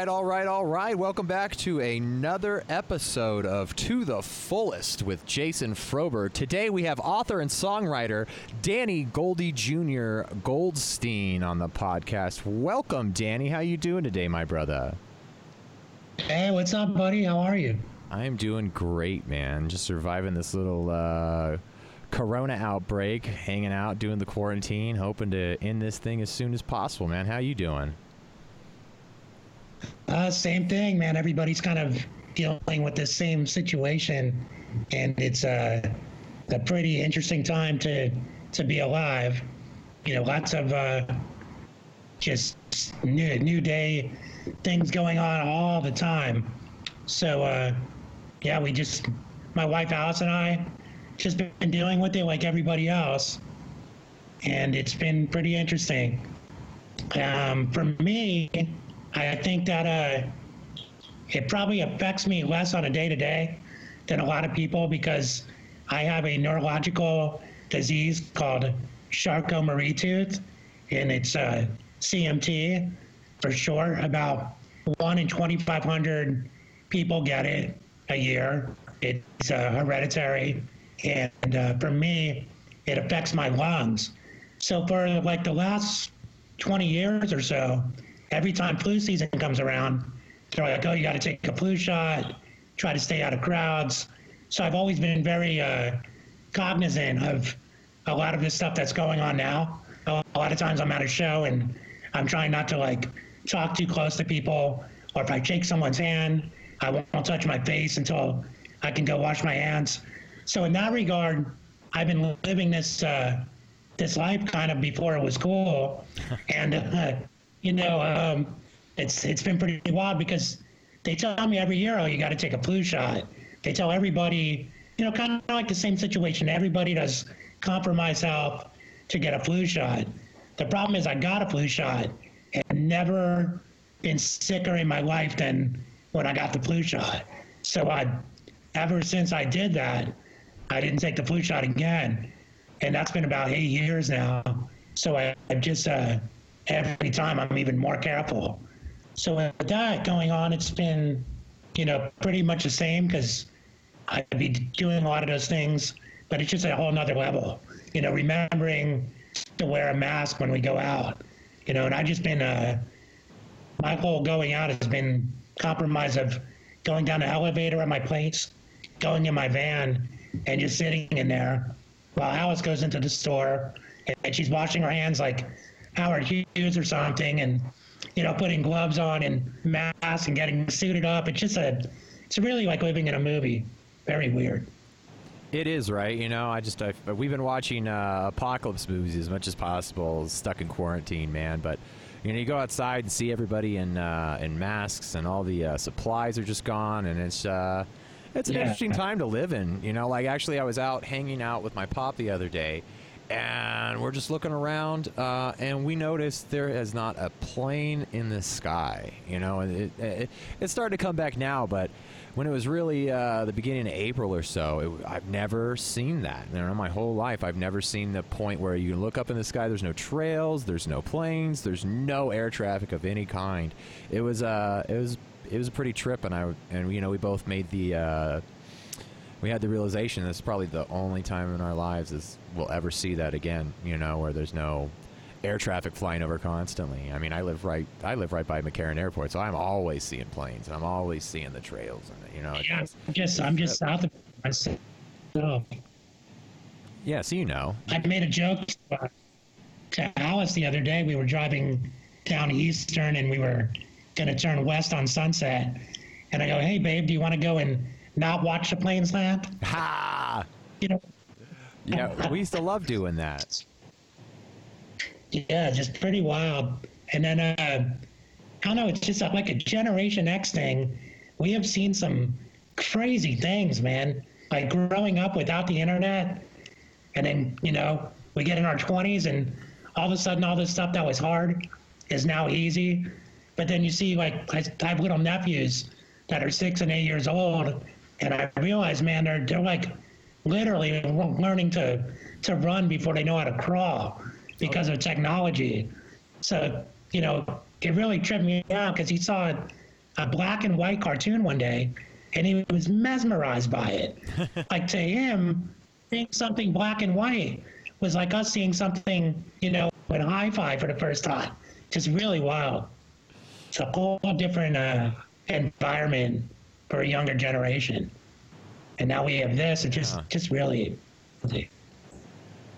All right, all right, all right. Welcome back to another episode of To the Fullest with Jason Frober. Today we have author and songwriter Danny Goldie Jr. Goldstein on the podcast. Welcome, Danny. How you doing today, my brother? Hey, what's up, buddy? How are you? I am doing great, man. Just surviving this little uh, corona outbreak, hanging out, doing the quarantine, hoping to end this thing as soon as possible, man. How you doing? Uh, same thing, man. Everybody's kind of dealing with the same situation, and it's uh, a pretty interesting time to to be alive. You know, lots of uh, just new new day things going on all the time. So, uh, yeah, we just my wife Alice and I just been dealing with it like everybody else, and it's been pretty interesting. Um, for me, I think that uh, it probably affects me less on a day to day than a lot of people because I have a neurological disease called Charcot-Marie-Tooth, and it's uh, CMT for short. About one in 2,500 people get it a year. It's uh, hereditary, and uh, for me, it affects my lungs. So for like the last 20 years or so, every time flu season comes around, they're like, oh, you got to take a flu shot, try to stay out of crowds. So I've always been very uh, cognizant of a lot of this stuff that's going on now. A lot of times I'm at a show and I'm trying not to like talk too close to people, or if I shake someone's hand, I won't touch my face until I can go wash my hands. So in that regard, I've been living this uh, this life kind of before it was cool, and uh, you know, um, it's it's been pretty wild because they tell me every year, oh, you got to take a flu shot. They tell everybody, you know, kind of like the same situation. Everybody does compromise health to get a flu shot. The problem is, I got a flu shot and never been sicker in my life than when I got the flu shot. So I, ever since I did that, I didn't take the flu shot again, and that's been about eight years now. So I, I just uh, every time I'm even more careful. So with that going on, it's been, you know, pretty much the same because I'd be doing a lot of those things, but it's just a whole nother level. You know, remembering to wear a mask when we go out. You know, and I've just been, uh, my whole going out has been compromise of going down the elevator at my place, going in my van, and just sitting in there while Alice goes into the store and she's washing her hands like Howard Hughes or something, and you know, putting gloves on and masks and getting suited up. It's just a, it's really like living in a movie. Very weird. It is right. You know, I just I, we've been watching uh, apocalypse movies as much as possible, stuck in quarantine, man. But you know, you go outside and see everybody in uh, in masks, and all the uh, supplies are just gone, and it's uh, it's an yeah. interesting time to live in. You know, like actually, I was out hanging out with my pop the other day and we're just looking around, uh, and we noticed there is not a plane in the sky. You know, it, it, it started to come back now, but when it was really uh, the beginning of April or so, it, I've never seen that. You know, my whole life, I've never seen the point where you look up in the sky. There's no trails, there's no planes, there's no air traffic of any kind. It was uh, it was it was a pretty trip, and I and you know we both made the uh, we had the realization that's probably the only time in our lives is we'll ever see that again. You know, where there's no air traffic flying over constantly. I mean, I live right I live right by McCarran Airport, so I'm always seeing planes and I'm always seeing the trails and you know. Yeah, I'm just I'm just south of myself. So. Yeah, so you know. I made a joke uh, to Alice the other day. We were driving down Eastern and we were going to turn west on Sunset, and I go, "Hey, babe, do you want to go and not watch the planes land. Ha! You know. Yeah, we used to love doing that. Yeah, just pretty wild. And then uh, I don't know, it's just like a Generation X thing. We have seen some crazy things, man. Like growing up without the internet, and then you know we get in our 20s, and all of a sudden all this stuff that was hard is now easy. But then you see like I have little nephews that are six and eight years old, and I realized, man, they're they're like literally learning to to run before they know how to crawl because of technology. So you know, it really tripped me out because he saw a black and white cartoon one day, and he was mesmerized by it. like to him, seeing something black and white was like us seeing something, you know, in hi-fi for the first time. Just really wild. It's a whole different uh, environment for a younger generation. And now we have this. It just, Yeah. just really.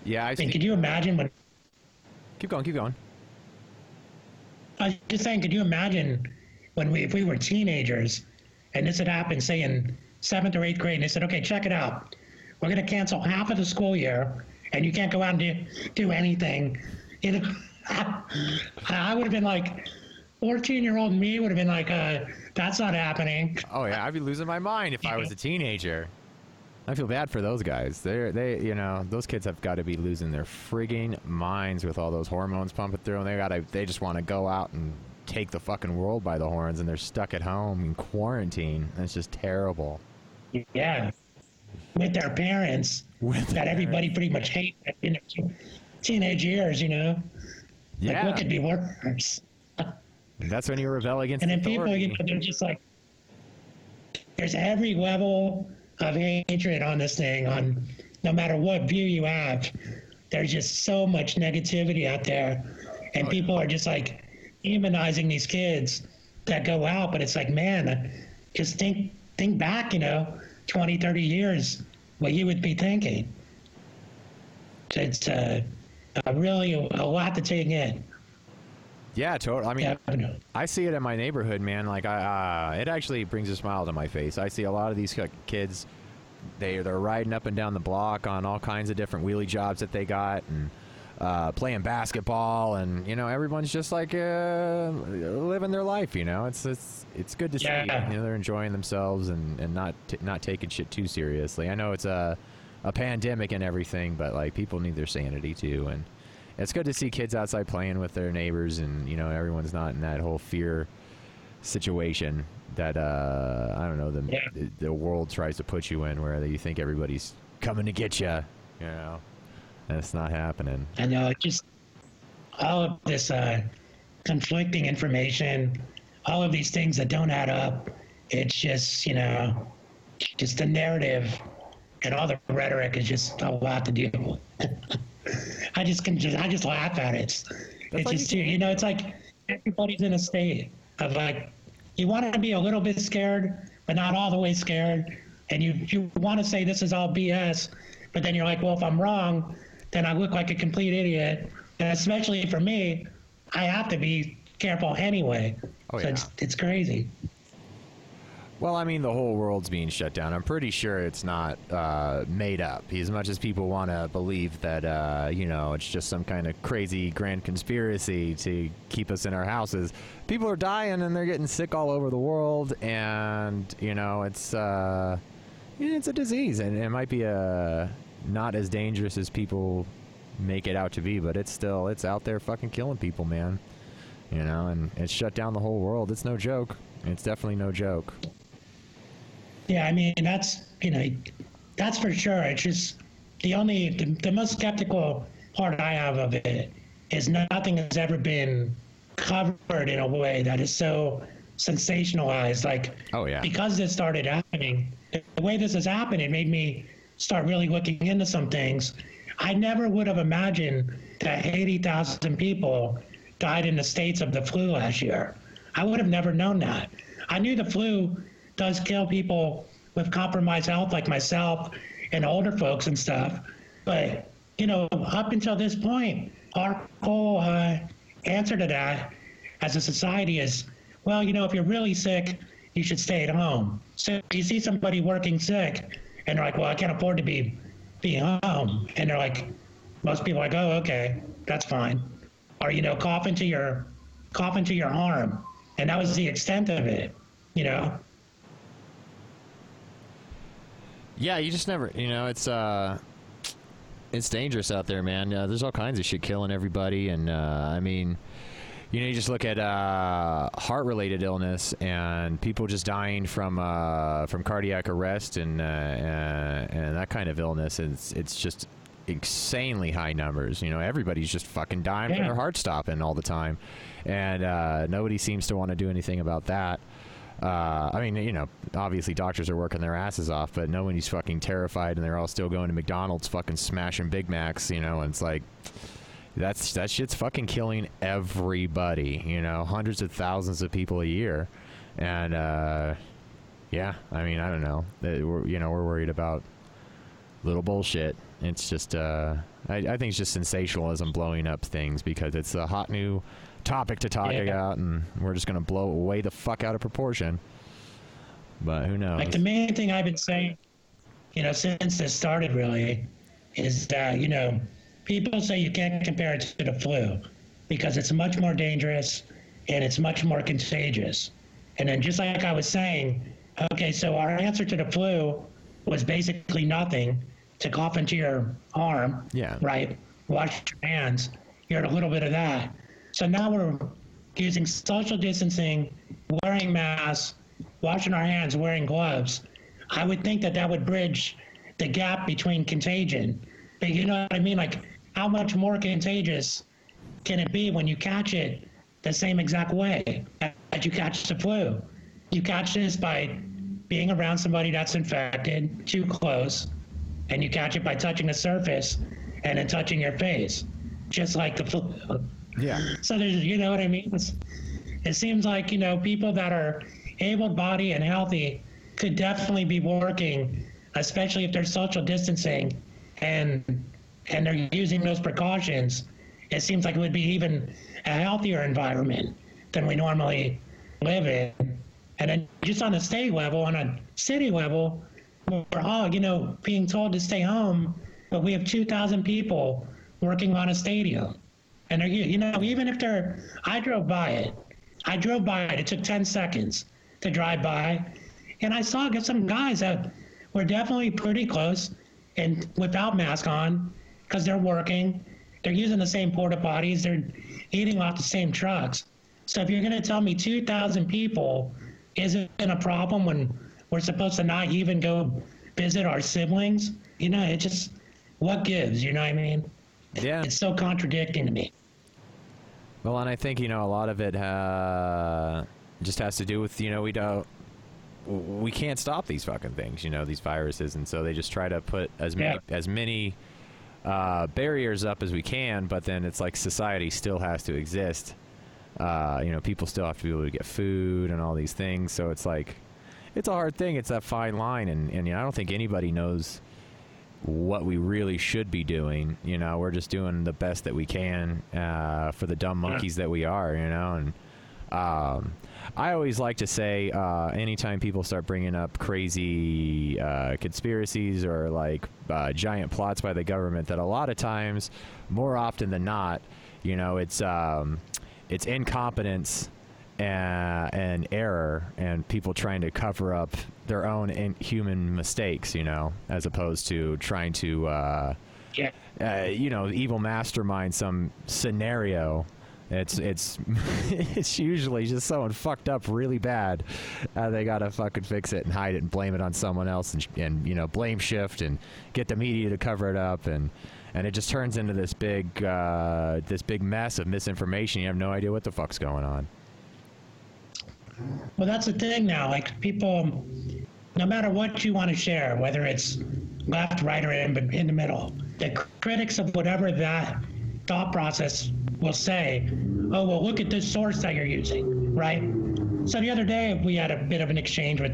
Yeah, I I mean, see. could you imagine when Keep going, keep going. I was just saying, could you imagine when we, if we were teenagers and this had happened, say in seventh or eighth grade, and they said, okay, check it out. We're going to cancel half of the school year and you can't go out and do, do anything. You know, I would have been like, 14 year old me would have been like, uh, that's not happening. Oh yeah, I'd be losing my mind if I was a teenager. I feel bad for those guys. They're they you know those kids have got to be losing their frigging minds with all those hormones pumping through, and they got to they just want to go out and take the fucking world by the horns, and they're stuck at home in quarantine. It's just terrible. Yeah. With their parents With that everybody pretty much hates in their teenage years, you know? yeah. Like, what could be worse? That's when you rebel against And then people, authority. you know, they're just like, there's every level of hatred on this thing, on no matter what view you have. There's just so much negativity out there. And people are just like demonizing these kids that go out. But it's like, man, just think, think back, you know, 20, 30 years, what you would be thinking. It's uh, really a lot to take in. Yeah, totally. I mean, Definitely. I see it in my neighborhood, man. Like, I, uh, it actually brings a smile to my face. I see a lot of these kids. They they're riding up and down the block on all kinds of different wheelie jobs that they got, and uh, playing basketball, and you know, everyone's just like uh, living their life. You know, it's it's it's good to see. Yeah. You know, they're enjoying themselves and and not t- not taking shit too seriously. I know it's a a pandemic and everything, but like people need their sanity too, and it's good to see kids outside playing with their neighbors, and you know, everyone's not in that whole fear situation that uh, I don't know the, Yeah. the the world tries to put you in, where you think everybody's coming to get you, you know, and it's not happening. I know it just all of this uh, conflicting information, all of these things that don't add up. It's just you know, just the narrative and all the rhetoric is just a lot to deal with. I just can just I just laugh at it. It's, it's like just you you know, it's like everybody's in a state of like you want to be a little bit scared, but not all the way scared, and you you want to say this is all BS, but then you're like, well, if I'm wrong, then I look like a complete idiot, and especially for me, I have to be careful anyway. Oh, so yeah. it's it's crazy. Well, I mean, the whole world's being shut down. I'm pretty sure it's not uh, made up. As much as people want to believe that, uh, you know, it's just some kind of crazy grand conspiracy to keep us in our houses, people are dying and they're getting sick all over the world, and you know, it's uh, it's a disease, and it might be uh, not as dangerous as people make it out to be, but it's still it's out there fucking killing people, man. You know, and it's shut down the whole world. It's no joke. It's definitely no joke. Yeah, I mean that's you know that's for sure. It's just the only the, the most skeptical part I have of it is nothing has ever been covered in a way that is so sensationalized. Like Oh, yeah. because this started happening, the way this has happened, it made me start really looking into some things. I never would have imagined that 80,000 people died in the states of the flu last year. I would have never known that. I knew the flu does kill people with compromised health like myself and older folks and stuff. But, you know, up until this point, our whole uh, answer to that as a society is, well, you know, if you're really sick, you should stay at home. So you see somebody working sick, and they're like, well, I can't afford to be be home, and they're like, most people are like, oh, okay, that's fine, or you know, cough into your cough into your arm, and that was the extent of it, you know. Yeah, you just never, you know, it's uh, it's dangerous out there, man. Uh, there's all kinds of shit killing everybody, and uh, I mean, you know, you just look at uh, heart-related illness and people just dying from uh, from cardiac arrest and uh, and, and that kind of illness. It's it's just insanely high numbers. You know, everybody's just fucking dying from their heart stopping all the time, and uh, nobody seems to want to do anything about that. Uh, I mean, you know, obviously doctors are working their asses off, but nobody's fucking terrified, and they're all still going to McDonald's, fucking smashing Big Macs. You know, and it's like that's that shit's fucking killing everybody. You know, hundreds of thousands of people a year, and uh, yeah, I mean, I don't know. We're, you know, we're worried about little bullshit. It's just, uh, I, I think it's just sensationalism blowing up things because it's a hot new topic to talk Yeah. about, and we're just gonna blow it way the fuck out of proportion. But who knows? Like the main thing I've been saying, you know, since this started really, is that, you know, people say you can't compare it to the flu because it's much more dangerous and it's much more contagious. And then just like I was saying, okay, so our answer to the flu was basically nothing to cough into your arm. Yeah. Right. Wash your hands. You heard a little bit of that. So now we're using social distancing, wearing masks, washing our hands, wearing gloves. I would think that that would bridge the gap between contagion. But you know what I mean? Like, how much more contagious can it be when you catch it the same exact way that you catch the flu? You catch this by being around somebody that's infected too close, and you catch it by touching the surface and then touching your face, just like the flu. Yeah. So there's, you know what I mean? It's, it seems like you know people that are able-bodied and healthy could definitely be working, especially if they're social distancing, and and they're using those precautions. It seems like it would be even a healthier environment than we normally live in. And then just on a state level, on a city level, we're all, you know, being told to stay home, but we have 2,000 people working on a stadium. And you know, even if they're, I drove by it. I drove by it. It took 10 seconds to drive by. And I saw some guys that were definitely pretty close and without mask on because they're working. They're using the same porta potties. They're eating off the same trucks. So if you're going to tell me 2,000 people isn't a problem when we're supposed to not even go visit our siblings, you know, it just, what gives, you know what I mean? Yeah. It's so contradicting to me. Well, and I think you know a lot of it uh, just has to do with you know we don't we can't stop these fucking things, you know, these viruses, and so they just try to put as many Yeah. as many uh, barriers up as we can. But then it's like society still has to exist. Uh, you know, people still have to be able to get food and all these things. So it's like it's a hard thing. It's that fine line, and and you know, I don't think anybody knows what we really should be doing. You know, we're just doing the best that we can uh, for the dumb monkeys that we are. You know, and um, I always like to say, uh, anytime people start bringing up crazy uh, conspiracies or like uh, giant plots by the government, that a lot of times, more often than not, you know, it's um, it's incompetence and, and error and people trying to cover up their own inhuman mistakes, you know, as opposed to trying to, uh, Yeah. uh, you know, evil mastermind some scenario. It's it's it's usually just someone fucked up really bad. Uh, they gotta fucking fix it and hide it and blame it on someone else and and you know blame shift and get the media to cover it up and and it just turns into this big uh, this big mess of misinformation. You have no idea what the fuck's going on. Well, that's the thing now. Like people, no matter what you want to share, whether it's left, right, or in, in the middle, the critics of whatever that thought process will say, "Oh, well, look at this source that you're using," right? So the other day we had a bit of an exchange with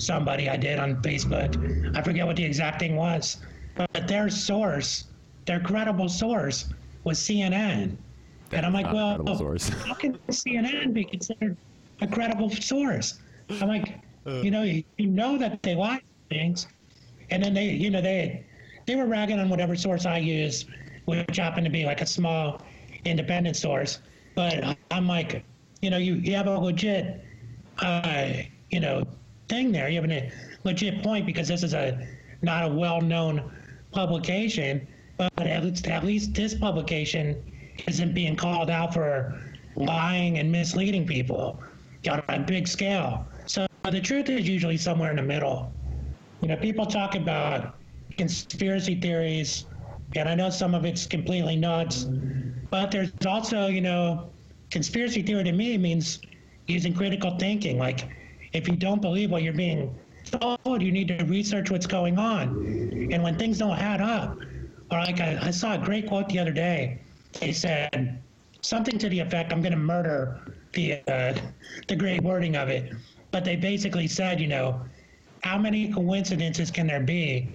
somebody I did on Facebook. I forget what the exact thing was, but their source, their credible source, was CNN. And I'm like, well, how can CNN be considered a credible source? I'm like, you know, you, you know that they lie things, and then they, you know, they they were ragging on whatever source I use, which happened to be like a small independent source. But I'm like, you know, you, you have a legit, uh, you know, thing there. You have a legit point because this is a not a well-known publication, but at least at least this publication isn't being called out for lying and misleading people on a big scale. So the truth is usually somewhere in the middle. You know, people talk about conspiracy theories And I know some of it's completely nuts, but there's also, you know, conspiracy theory to me means using critical thinking. Like, if you don't believe what you're being told, you need to research what's going on. And when things don't add up, or like I, I saw a great quote the other day. They said something to the effect, "I'm going to murder the uh, the great wording of it," but they basically said, you know, how many coincidences can there be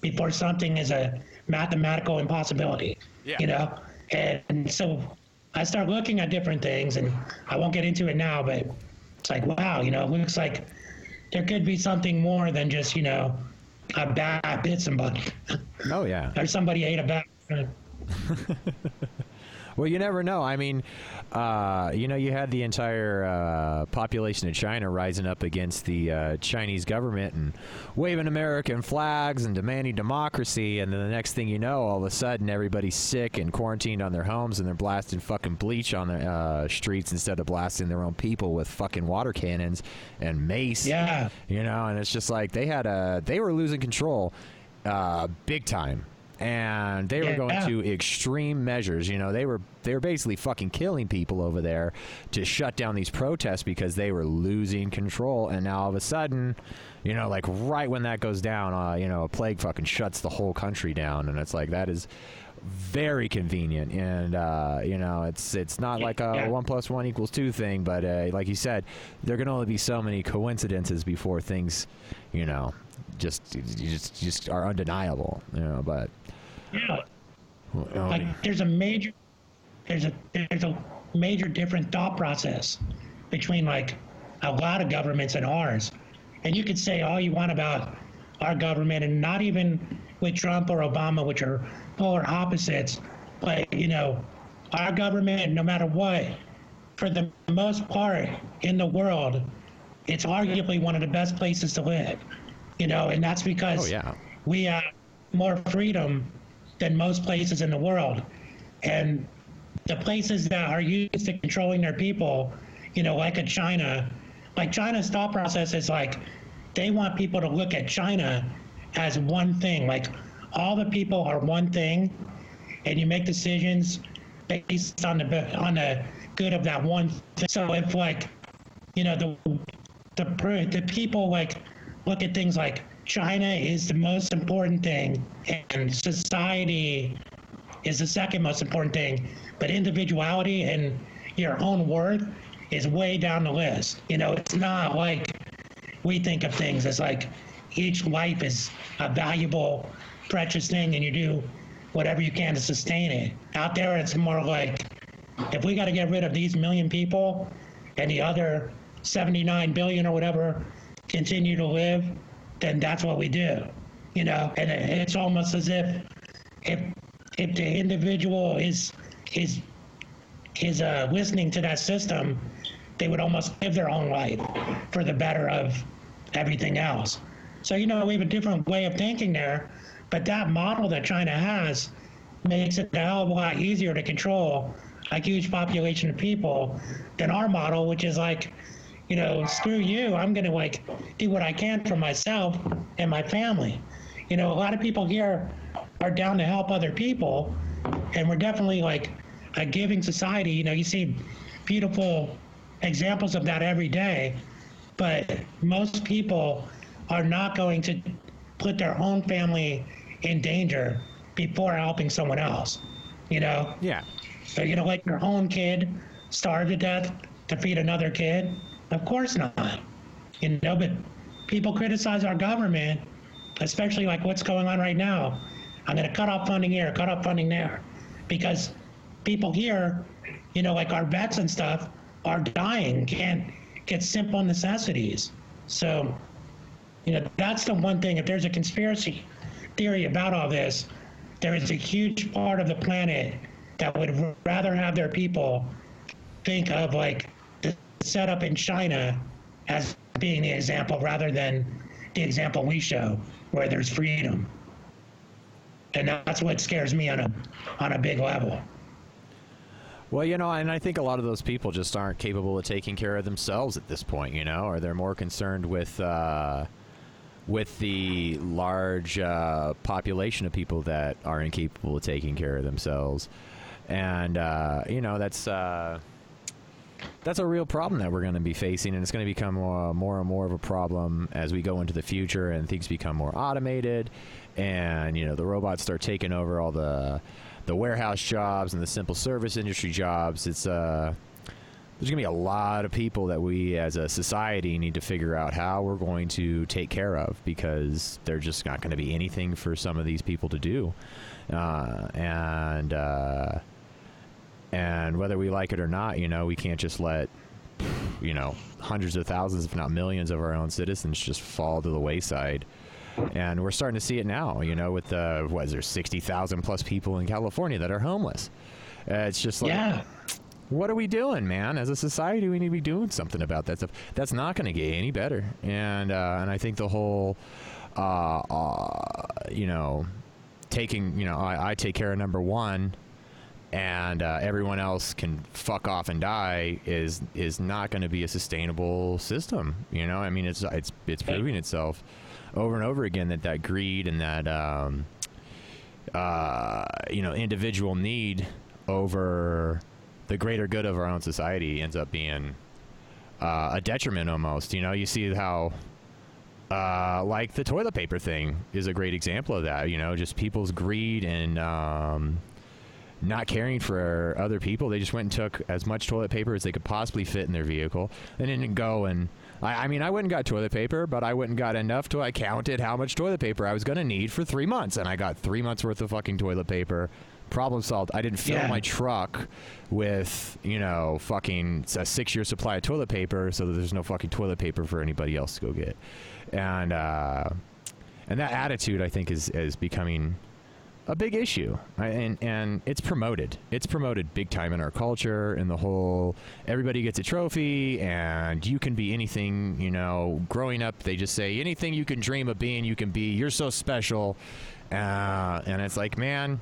before something is a mathematical impossibility? Yeah. You know, and so I start looking at different things, and I won't get into it now, but it's like, wow, you know, it looks like there could be something more than just, you know, a bat bit somebody. Oh yeah. or somebody ate a bat. Well, you never know. I mean, uh, you know, you had the entire uh, population of China rising up against the uh, Chinese government and waving American flags and demanding democracy, and then the next thing you know, all of a sudden, everybody's sick and quarantined on their homes, and they're blasting fucking bleach on the uh, streets instead of blasting their own people with fucking water cannons and mace. Yeah. You know, and it's just like they had a they were losing control, uh, big time. And they were Yeah. going to extreme measures. You know, they were they were basically fucking killing people over there to shut down these protests because they were losing control. And now all of a sudden, you know, like right when that goes down, uh, you know, a plague fucking shuts the whole country down, and it's like that is very convenient. And uh, you know, it's it's not like a Yeah. one plus one equals two thing, but uh, like you said, there can only be so many coincidences before things, you know, just just just are undeniable. You know, but. Yeah. well, Like there's a major there's a there's a major different thought process between like a lot of governments and ours. And you could say all you want about our government and not even with Trump or Obama, which are polar opposites, but you know, our government, no matter what, for the most part in the world, it's arguably one of the best places to live. You know, and that's because Oh, yeah. we have more freedom than most places in the world. And the places that are used to controlling their people, you know, like a China, like China's thought process is like they want people to look at China as one thing. Like all the people are one thing, and you make decisions based on the on the good of that one. Thing. So if like, you know, the the the people like look at things like China is the most important thing, and society is the second most important thing, but individuality and your own worth is way down the list. You know, it's not like we think of things as like each life is a valuable, precious thing, and you do whatever you can to sustain it. Out there, it's more like if we got to get rid of these million people and the other 79 billion or whatever continue to live, then that's what we do. You know, and it's almost as if if if the individual is is is uh, listening to that system, they would almost live their own life for the better of everything else. So you know we have a different way of thinking there, but that model that China has makes it a hell of a lot easier to control a huge population of people than our model, which is like, you know, screw you, I'm gonna like do what I can for myself and my family. You know, a lot of people here are down to help other people, and we're definitely like a giving society. You know, you see beautiful examples of that every day, but most people are not going to put their own family in danger before helping someone else. You know, yeah. so you know, like your own kid starve to death to feed another kid? Of course not. You know, but people criticize our government, especially like what's going on right now. I'm going to cut off funding here, cut off funding there, because people here, you know, like our vets and stuff, are dying, can't get simple necessities. So, you know, that's the one thing. If there's a conspiracy theory about all this, there is a huge part of the planet that would rather have their people think of like the setup in China as being the example rather than the example we show where there's freedom. And that's what scares me on a on a big level. Well, you know, and I think a lot of those people just aren't capable of taking care of themselves at this point, you know, or they're more concerned with, uh, with the large uh, population of people that are incapable of taking care of themselves, and uh, you know that's uh, that's a real problem that we're going to be facing, and it's going to become more, more and more of a problem as we go into the future and things become more automated, and you know the robots start taking over all the the warehouse jobs and the simple service industry jobs. It's uh there's going to be a lot of people that we as a society need to figure out how we're going to take care of because there's just not going to be anything for some of these people to do. Uh, and, uh, and whether we like it or not, you know, we can't just let, you know, hundreds of thousands, if not millions of our own citizens just fall to the wayside. And we're starting to see it now, you know, with the, what is there, 60,000 plus people in California that are homeless. Uh, it's just like, Yeah. what are we doing, man? As a society, we need to be doing something about that stuff. That's not going to get any better. And uh, and I think the whole, uh, uh, you know, taking, you know, I, I take care of number one, and uh, everyone else can fuck off and die is is not going to be a sustainable system. You know, I mean, it's it's it's proving itself over and over again that that greed and that. Um, uh, you know, individual need over the greater good of our own society ends up being uh, a detriment almost. You know, you see how, uh, like the toilet paper thing is a great example of that. You know, just people's greed and um, not caring for other people. They just went and took as much toilet paper as they could possibly fit in their vehicle and didn't go and. I, I mean, I went and got toilet paper, but I went and got enough to I counted how much toilet paper I was going to need for three months, and I got three months worth of fucking toilet paper problem solved. I didn't fill Yeah. my truck with, you know, fucking a six year supply of toilet paper so that there's no fucking toilet paper for anybody else to go get. And, uh, and that attitude, I think, is, is becoming a big issue. I, and, and it's promoted. It's promoted big time in our culture and the whole everybody gets a trophy and you can be anything, you know, growing up, they just say anything you can dream of being, you can be. You're so special. Uh, and it's like, man,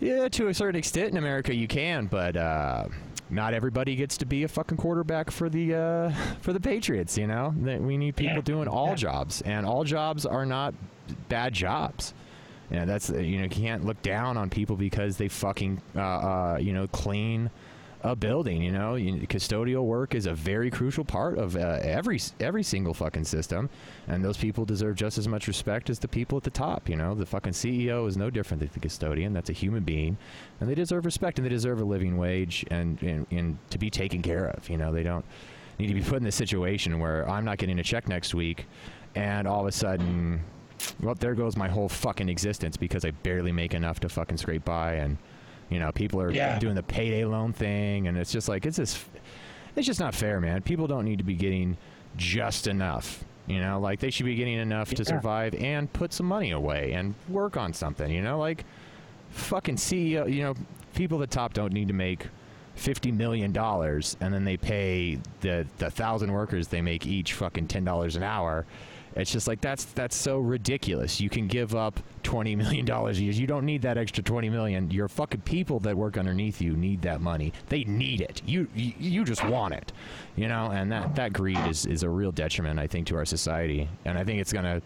yeah, to a certain extent in America you can, but uh, not everybody gets to be a fucking quarterback for the uh, for the Patriots. You know, That we need people Yeah. doing all Yeah. jobs, and all jobs are not bad jobs. That's uh, you know you can't look down on people because they fucking uh, uh, you know clean a building. You know, you, custodial work is a very crucial part of uh, every every single fucking system, and those people deserve just as much respect as the people at the top. You know, the fucking CEO is no different than the custodian. That's a human being, and they deserve respect and they deserve a living wage and and, and to be taken care of. You know, they don't need to be put in this situation where I'm not getting a check next week, and all of a sudden. Well, there goes my whole fucking existence because I barely make enough to fucking scrape by, and you know, people are Yeah. doing the payday loan thing, and it's just like it's just, it's just not fair, man. People don't need to be getting just enough. You know, like they should be getting enough to survive and put some money away and work on something. You know, like fucking CEO. You know, people at the top don't need to make fifty million dollars, and then they pay the the thousand workers they make each fucking ten dollars an hour. It's just like that's that's so ridiculous. You can give up twenty million dollars a year. You don't need that extra twenty million. Your fucking people that work underneath you need that money. They need it. You you, you just want it, you know. And that that greed is is a real detriment, I think, to our society. And I think it's gonna,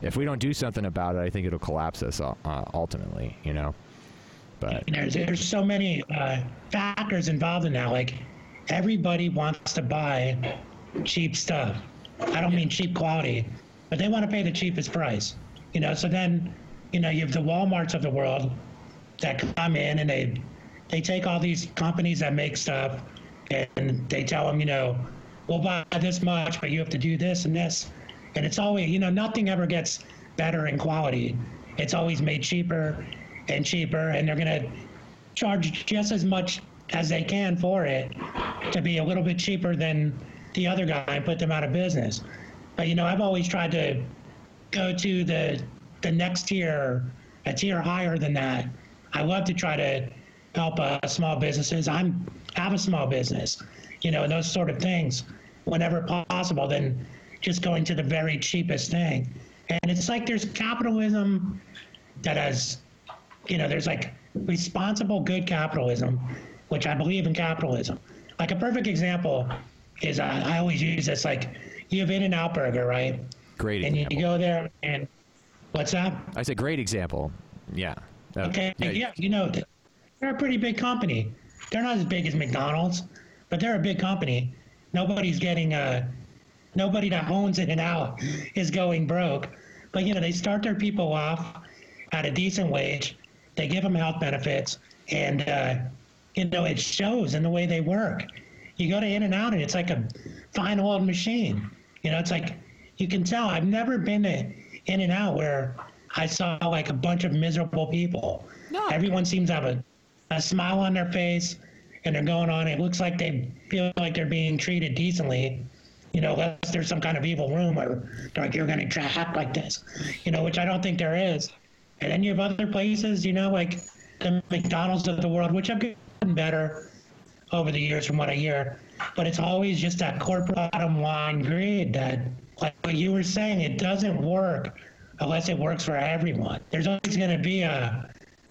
if we don't do something about it, I think it'll collapse us uh, ultimately, you know. But there's there's so many uh, factors involved in that. Like everybody wants to buy cheap stuff. I don't mean cheap quality, but they want to pay the cheapest price. You know, so then, you know, you have the WalMarts of the world that come in and they they take all these companies that make stuff and they tell them, you know, we'll buy this much, but you have to do this and this. And it's always, you know, nothing ever gets better in quality. It's always made cheaper and cheaper, and they're going to charge just as much as they can for it to be a little bit cheaper than the other guy and put them out of business. But, you know, I've always tried to go to the the next tier, a tier higher than that. I love to try to help uh, small businesses. I'm have a small business, you know, and those sort of things whenever possible. Than just going to the very cheapest thing. And it's like there's capitalism that has, you know, there's like responsible good capitalism, which I believe in capitalism. Like a perfect example is uh, I always use this like you have In-N-Out Burger, right? Great and you go there and what's that? I said great example. Yeah. Uh, Okay, yeah, you know, they're a pretty big company. They're not as big as McDonald's, but they're a big company. Nobody's getting uh nobody that owns it and out is going broke. But you know, they start their people off at a decent wage. They give them health benefits, and uh, you know, it shows in the way they work. You go to In-N-Out, and it's like a fine old machine. You know, it's like you can tell. I've never been to In-N-Out where I saw like a bunch of miserable people. No. Everyone seems to have a, a smile on their face, and they're going on. It looks like they feel like they're being treated decently. You know, unless there's some kind of evil they're like you're going to act like this. You know, which I don't think there is. And then you have other places, you know, like the McDonald's of the world, which have gotten better over the years from what I hear. But it's always just that corporate bottom line greed that, like what you were saying, it doesn't work unless it works for everyone. There's always going to be a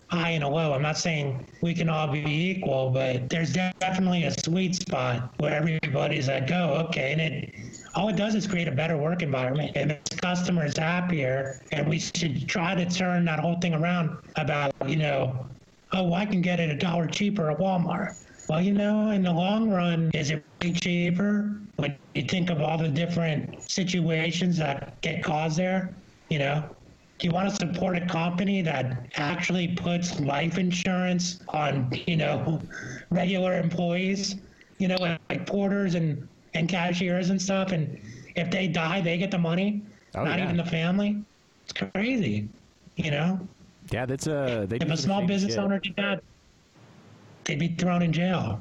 high and a low. I'm not saying we can all be equal, but there's definitely a sweet spot where everybody's like, oh, okay. And it, all it does is create a better work environment. It makes customers happier. And we should try to turn that whole thing around about, you know, oh, I can get it a dollar cheaper at Walmart. Well, you know, in the long run, is it really cheaper when you think of all the different situations that get caused there? You know, do you want to support a company that actually puts life insurance on, you know, regular employees, you know, like, porters and, and cashiers and stuff? And if they die, they get the money, Oh, not yeah. even the family? It's crazy, you know? Yeah, that's a. They If a small business shit. owner did that, they'd be thrown in jail.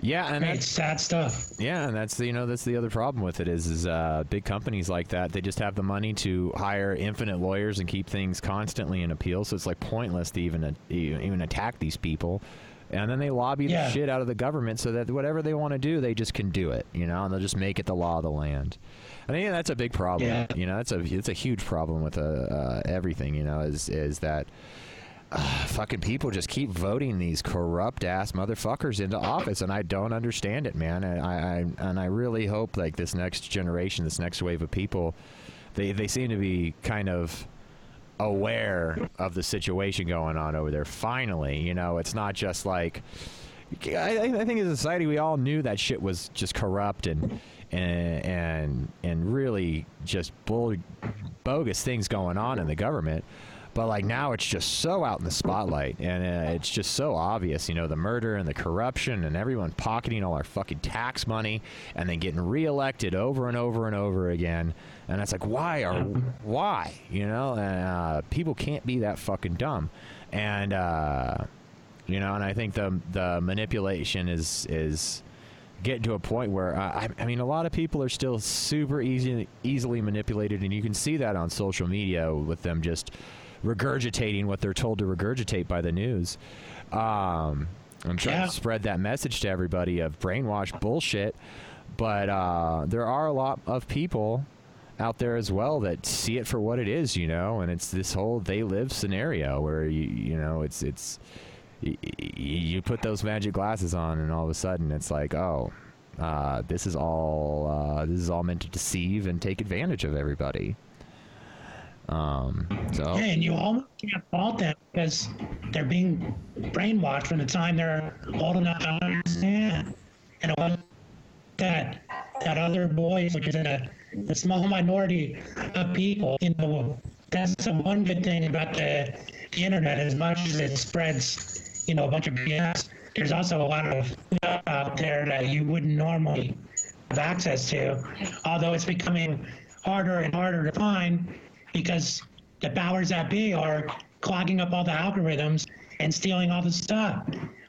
Yeah, and it's sad stuff. Yeah, and that's the you know that's the other problem with it is is uh, big companies like that they just have the money to hire infinite lawyers and keep things constantly in appeal. So it's like pointless to even uh, even attack these people. And then they lobby Yeah. the shit out of the government so that whatever they want to do, they just can do it, you know, and they'll just make it the law of the land. I think that's a big problem. Yeah. You know, that's a it's a huge problem with uh, uh, everything. You know, is is that uh, fucking people just keep voting these corrupt ass motherfuckers into office, and I don't understand it, man. And I, I and I really hope like this next generation, this next wave of people, they they seem to be kind of aware of the situation going on over there. Finally, you know, it's not just like. I, I think as a society we all knew that shit was just corrupt and and and, and really just bull, bogus things going on in the government. But like now it's just so out in the spotlight and uh, it's just so obvious, you know, the murder and the corruption and everyone pocketing all our fucking tax money and then getting reelected over and over and over again. And it's like, why are why? You know, and uh, people can't be that fucking dumb. And uh, you know, and I think the the manipulation is is getting to a point where uh, I, I mean, a lot of people are still super easy easily manipulated, and you can see that on social media with them just regurgitating what they're told to regurgitate by the news. Um, I'm trying Yeah. to spread that message to everybody of brainwash bullshit, but uh, there are a lot of people out there as well that see it for what it is, you know, and it's this whole they live scenario where you you know it's it's you put those magic glasses on and all of a sudden it's like oh uh, this is all uh, this is all meant to deceive and take advantage of everybody. Um, so Yeah, and you almost can't fault them because they're being brainwashed from the time they're old enough to understand. And it wasn't that that other voice, which is a, a small minority of people, you know, that's the one good thing about the, the internet. As much as it spreads, you know, a bunch of BS, there's also a lot of stuff out there that you wouldn't normally have access to. Although it's becoming harder and harder to find because the powers that be are clogging up all the algorithms and stealing all the stuff.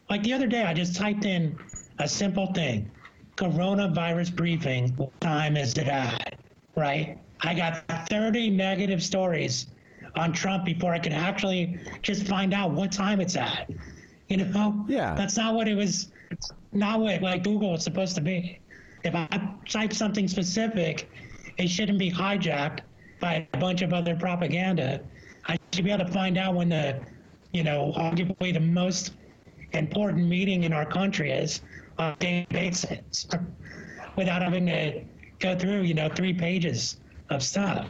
Like the other day, I just typed in a simple thing coronavirus briefing. What time is it at? Right? I got 30 negative stories on Trump before I could actually just find out what time it's at. You know? Yeah. That's not what it was, not what like Google was supposed to be. If I type something specific, it shouldn't be hijacked by a bunch of other propaganda. I should be able to find out when the, you know, arguably the most important meeting in our country is on a daily basis without having to go through, you know, three pages of stuff.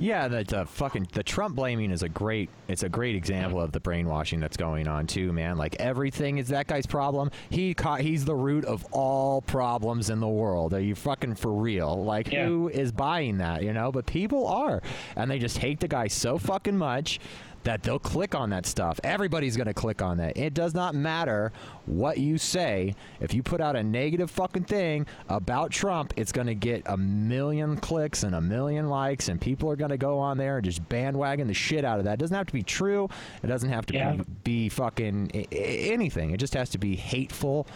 Yeah, the, the fucking the Trump blaming is a great it's a great example of the brainwashing that's going on too, man. Like everything is that guy's problem. He caught he's the root of all problems in the world. Are you fucking for real? Like Yeah. who is buying that, you know? But people are and they just hate the guy so fucking much that they'll click on that stuff. Everybody's going to click on that. It does not matter what you say. If you put out a negative fucking thing about Trump, it's going to get a million clicks and a million likes, and people are going to go on there and just bandwagon the shit out of that. It doesn't have to be true. It doesn't have to Yeah. be, be fucking anything. It just has to be hateful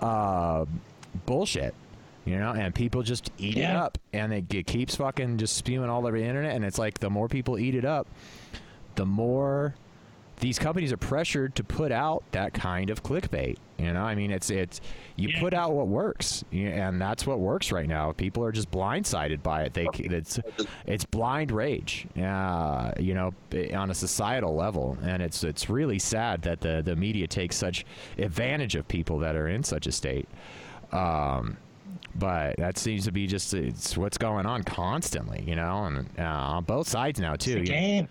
uh, bullshit. You know, and people just eat it up, and it, it keeps fucking just spewing all over the internet. And it's like the more people eat it up, the more these companies are pressured to put out that kind of clickbait. You know, I mean, it's it's you Yeah. put out what works, and that's what works right now. People are just blindsided by it. They it's it's blind rage, uh, you know, on a societal level, and it's it's really sad that the the media takes such advantage of people that are in such a state. Um, but that seems to be just it's what's going on constantly, you know, and uh, on both sides now too. It's know. game.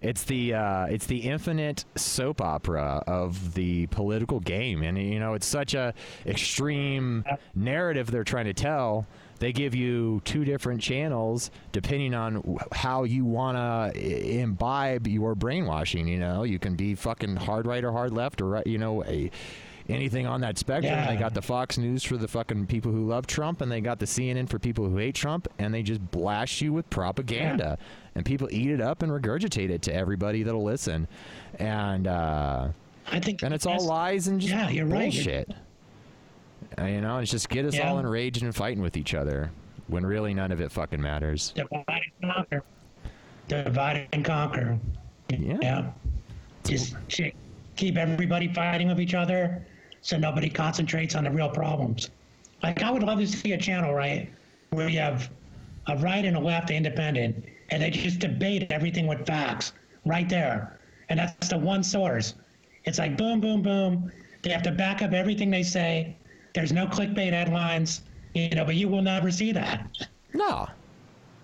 It's the uh, it's the infinite soap opera of the political game, and you know it's such a extreme narrative they're trying to tell. They give you two different channels depending on how you want to imbibe your brainwashing. You know, you can be fucking hard right or hard left or right. You know, a, anything on that spectrum. Yeah. They got the Fox News for the fucking people who love Trump, and they got the CNN for people who hate Trump, and they just blast you with propaganda, and people eat it up and regurgitate it to everybody that'll listen, and uh, I think and it's all lies and just Yeah, you're right. bullshit. Uh, you know, it's just get us Yeah. all enraged and fighting with each other when really none of it fucking matters. divide and conquer. Divide and conquer. Yeah. Yeah. Just shit, keep everybody fighting with each other so nobody concentrates on the real problems. Like, I would love to see a channel, right, where you have a right and a left independent, and they just debate everything with facts right there. And that's the one source. It's like boom, boom, boom. They have to back up everything they say. There's no clickbait headlines, you know, but you will never see that. No.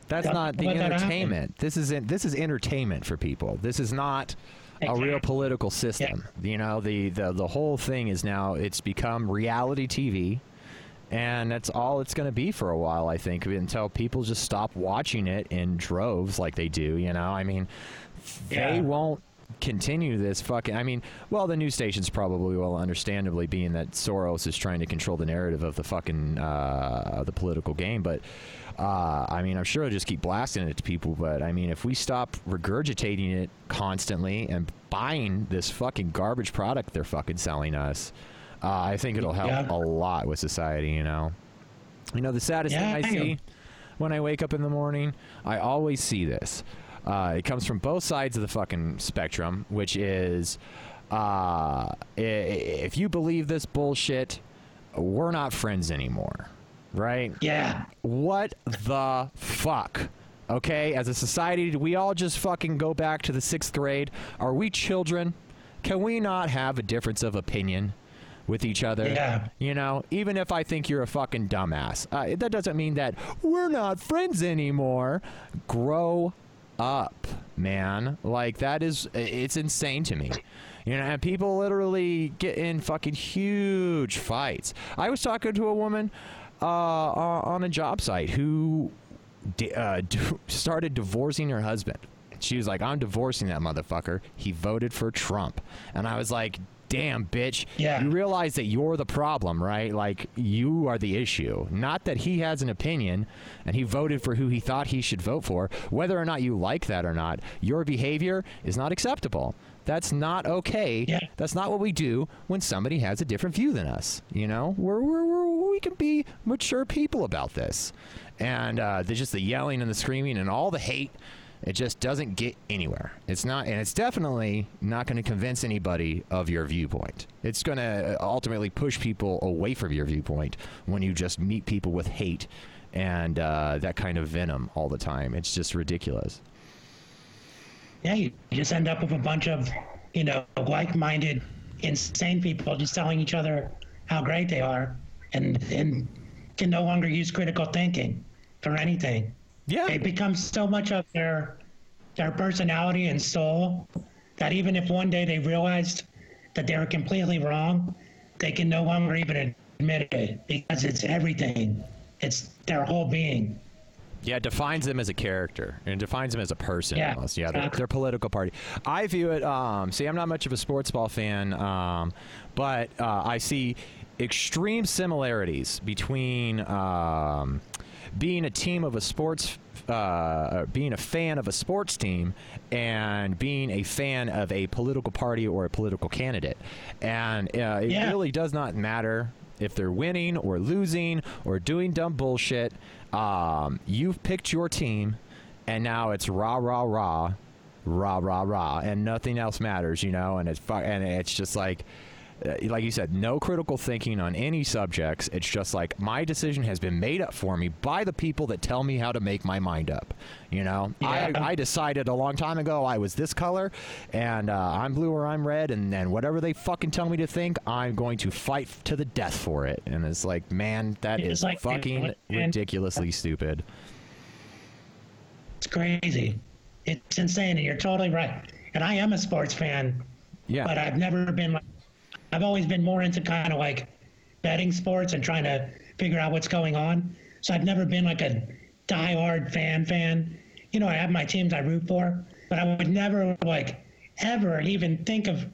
That's Don't the let that happen. entertainment. This is this is entertainment for people. This is not a real political system. You know, the, the the whole thing is now it's become reality TV. And that's all it's going to be for a while, I think, until people just stop watching it in droves like they do. You know, I mean, they Yeah. won't continue this fucking. I mean, well, the news stations probably will, understandably, being that Soros is trying to control the narrative of the fucking uh, the political game. But uh, I mean, I'm sure they'll just keep blasting it to people. But I mean, if we stop regurgitating it constantly and buying this fucking garbage product they're fucking selling us, uh, I think it'll help Yeah. a lot with society. You know, you know, the saddest Yeah, thing I see when I wake up in the morning, I always see this. Uh, it comes from both sides of the fucking spectrum, which is uh, if you believe this bullshit, we're not friends anymore, right? Yeah. What the fuck? Okay, as a society, do we all just fucking go back to the sixth grade? Are we children? Can we not have a difference of opinion with each other? Yeah. You know, even if I think you're a fucking dumbass, uh, that doesn't mean that we're not friends anymore. Grow up, man. Like that is, it's insane to me. You know, and people literally get in fucking huge fights. I was talking to a woman uh, on a job site who di- uh, d- started divorcing her husband. She was like, I'm divorcing that motherfucker. He voted for Trump. And I was like, damn, bitch. Yeah. You realize that you're the problem, right? Like, you are the issue. Not that he has an opinion and he voted for who he thought he should vote for. Whether or not you like that or not, your behavior is not acceptable. That's not okay. Yeah. That's not what we do when somebody has a different view than us. You know, we're, we're, we're, we can be mature people about this. And uh, there's just the yelling and the screaming and all the hate. It just doesn't get anywhere. It's not, and it's definitely not going to convince anybody of your viewpoint. It's going to ultimately push people away from your viewpoint when you just meet people with hate and uh, that kind of venom all the time. It's just ridiculous. Yeah, you just end up with a bunch of, you know, like-minded, insane people just telling each other how great they are, and and can no longer use critical thinking for anything. Yeah. It becomes so much of their their personality and soul that even if one day they realized that they were completely wrong, they can no longer even admit it because it's everything. It's their whole being. Yeah, it defines them as a character and defines them as a person Yeah, almost. Yeah, their, political party. I view it. Um, see, I'm not much of a sports ball fan, um, but uh, I see extreme similarities between um, being a team of a sports, uh, being a fan of a sports team, and being a fan of a political party or a political candidate. And uh, it Yeah. really does not matter if they're winning or losing or doing dumb bullshit. Um, you've picked your team, and now it's rah rah rah, rah rah rah, and nothing else matters, you know. And it's fu- and it's just like. Uh, like you said, no critical thinking on any subjects. It's just like my decision has been made up for me by the people that tell me how to make my mind up. You know, Yeah. I, I decided a long time ago I was this color, and uh, I'm blue or I'm red, and, and whatever they fucking tell me to think, I'm going to fight to the death for it. And it's like, man, that It's is like- fucking ridiculously stupid. It's crazy. It's insane, and you're totally right. And I am a sports fan, Yeah. but I've never been like, I've always been more into kind of like betting sports and trying to figure out what's going on. So I've never been like a diehard fan fan. You know, I have my teams I root for, but I would never like ever even think of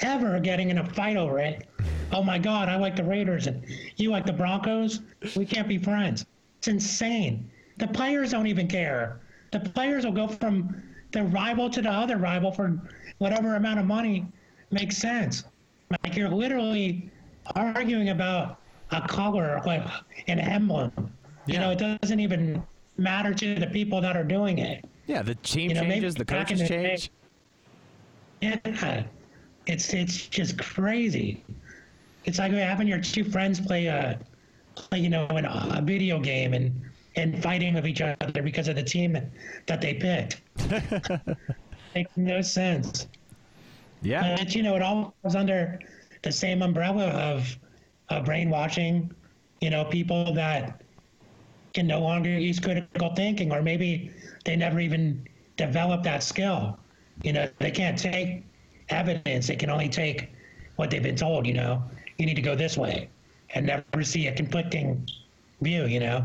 ever getting in a fight over it. Oh my God, I like the Raiders and you like the Broncos. We can't be friends. It's insane. The players don't even care. The players will go from the rival to the other rival for whatever amount of money makes sense. Like you're literally arguing about a color, like an emblem. You know, it doesn't even matter to the people that are doing it. yeah, the team You know, changes, the coaches the day- change. Yeah, it's it's just crazy. It's like having your two friends play a, play, you know, in a, a video game and and fighting with each other because of the team that they picked. Makes no sense. Yeah. But you know, it all comes under the same umbrella of, of brainwashing. You know, people that can no longer use critical thinking, or maybe they never even develop that skill. You know, they can't take evidence; they can only take what they've been told. You know, you need to go this way, and never see a conflicting view. You know,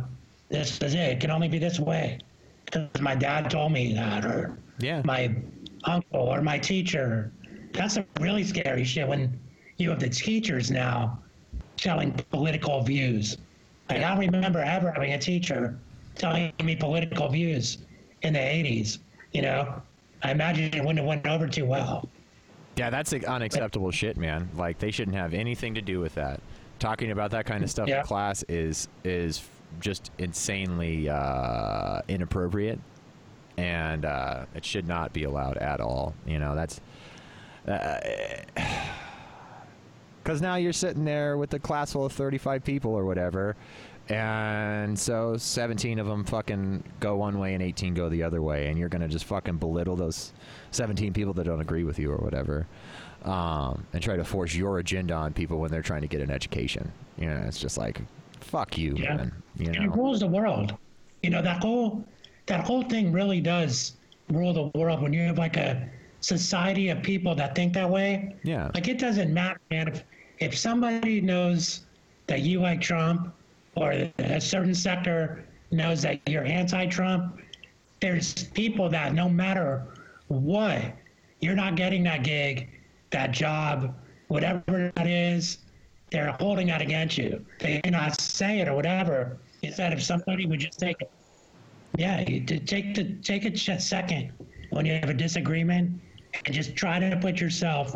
this is it; it can only be this way because my dad told me that, or Yeah. my uncle or my teacher. That's a really scary shit when you have the teachers now telling political views. Like, I don't remember ever having a teacher telling me political views in the 80s. You know, I imagine it wouldn't have went over too well. Yeah, that's unacceptable shit, man. Like they shouldn't have anything to do with that. Talking about that kind of stuff Yeah. in class is is just insanely uh, inappropriate, and uh, it should not be allowed at all. You know, that's because now you're sitting there with a class full of 35 people or whatever. And so 17 of them fucking go one way and 18 go the other way. And you're to just fucking belittle those 17 people that don't agree with you or whatever. Um, and try to force your agenda on people when they're trying to get an education. You know, it's just like, fuck you, Yeah. man. You And it rules the world. You know, that whole that whole thing really does rule the world when you have like a society of people that think that way. Yeah. Like it doesn't matter, man. If if somebody knows that you like Trump or a certain sector knows that you're anti-Trump, there's people that no matter what, you're not getting that gig, that job, whatever that is, they're holding that against you. They may not say it or whatever. Instead, if somebody would just take it, yeah, take the take a second when you have a disagreement and just try to put yourself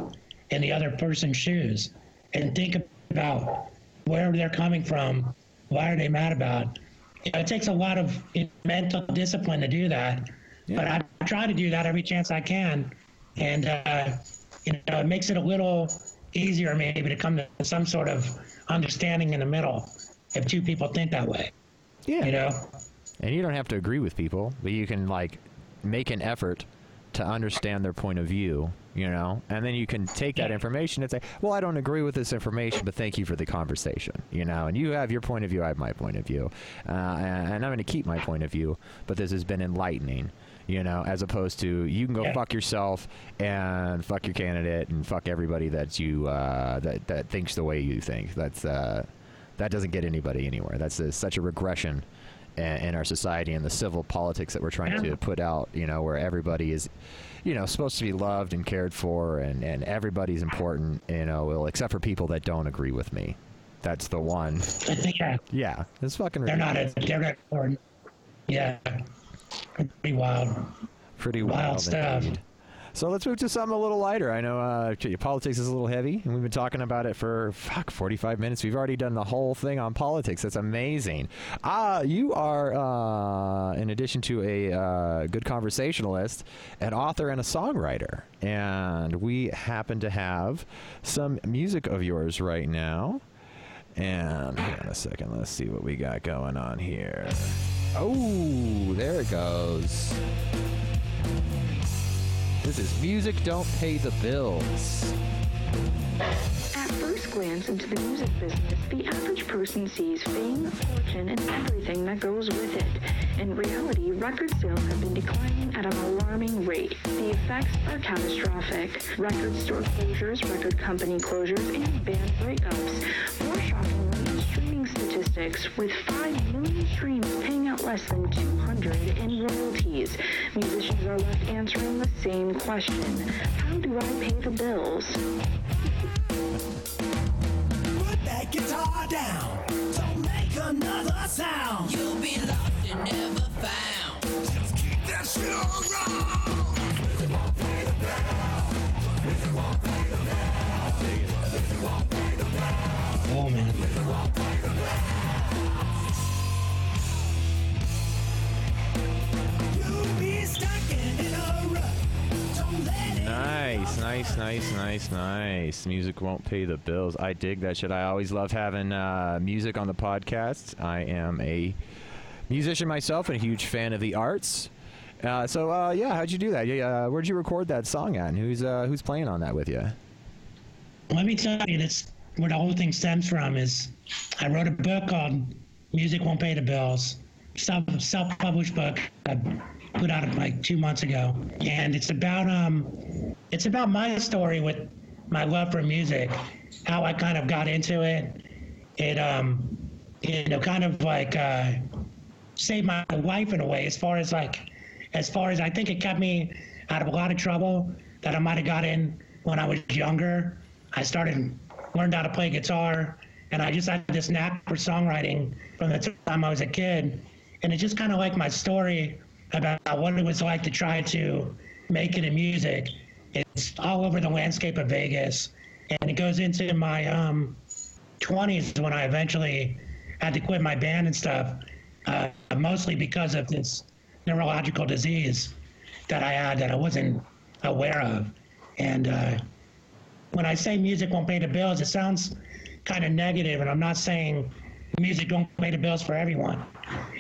in the other person's shoes and think about where they're coming from. Why are they mad about? You know, it takes a lot of mental discipline to do that, but I try to do that every chance I can, and uh, you know, it makes it a little easier maybe to come to some sort of understanding in the middle if two people think that way. Yeah. You know. And you don't have to agree with people, but you can like make an effort to understand their point of view you know, and then you can take that information and say, well, I don't agree with this information, but thank you for the conversation, you know, and you have your point of view, I have my point of view, uh, and, I'm going to keep my point of view, but this has been enlightening you know, as opposed to you can go Yeah. fuck yourself and fuck your candidate and fuck everybody that you uh, that that thinks the way you think. That's uh, that doesn't get anybody anywhere. That's uh such a regression in, our society and the civil politics that we're trying Yeah. to put out. You know, where everybody is, you know, supposed to be loved and cared for, and and everybody's important. You know, well, except for people that don't agree with me. That's the one. yeah, Yeah, it's fucking. they're not. A, they're not important. Yeah, pretty wild. pretty Wild wild, stuff. indeed. So let's move to something a little lighter. I know uh, politics is a little heavy, and we've been talking about it for fuck 45 minutes. We've already done the whole thing on politics. That's amazing. Uh, you are, uh, in addition to a uh, good conversationalist, an author and a songwriter, and we happen to have some music of yours right now. And hang on a second, let's see what we got going on here. Oh, there it goes. This is Music Don't Pay the Bills. At first glance into the music business, the average person sees fame, fortune, and everything that goes with it. In reality, record sales have been declining at an alarming rate. The effects are catastrophic. Record store closures, record company closures, and band breakups. More shockingly, streaming statistics, with 5 million streams out less than 200 in royalties. Musicians are left answering the same question. How do I pay the bills? Put that guitar down. Don't make another sound. You'll be lost and never found. Just keep that shit on roll. Oh man. You'll be stuck in a rut. Don't let it Nice, nice, nice, nice, nice. Music won't pay the bills. I dig that shit. I always love having uh, music on the podcast. I am a musician myself and a huge fan of the arts. Uh, so uh, yeah, how'd you do that? Uh, where'd you record that song at? And who's uh, who's playing on that with you? Let me tell you, that's where the whole thing stems from. Is I wrote a book called "Music Won't Pay the Bills," self self-published book. I put out like two months ago, and it's about um, it's about my story with my love for music, how I kind of got into it. It um, you know, kind of like uh, saved my life in a way, as far as like, as far as I think it kept me out of a lot of trouble that I might have got in when I was younger. I started learned how to play guitar, and I just had this knack for songwriting from the time I was a kid, and it's just kind of like my story about what it was like to try to make it in music. It's all over the landscape of Vegas, and it goes into my um, 20s when I eventually had to quit my band and stuff, uh, mostly because of this neurological disease that I had that I wasn't aware of. And uh, when I say music won't pay the bills, it sounds kind of negative, and I'm not saying music don't pay the bills for everyone.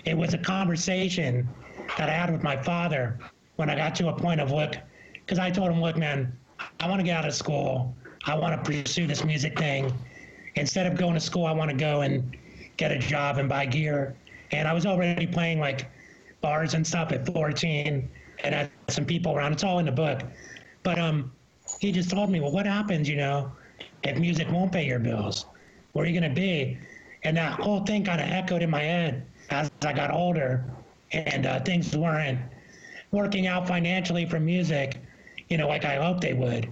It was a conversation that I had with my father when I got to a point of look, because I told him, look, man, I want to get out of school. I want to pursue this music thing. Instead of going to school, I want to go and get a job and buy gear. And I was already playing like bars and stuff at 14 and had some people around. It's all in the book. But um, he just told me, well, what happens, you know, if music won't pay your bills? Where are you going to be? And that whole thing kind of echoed in my head as I got older and uh, things weren't working out financially for music, you know, like I hoped they would.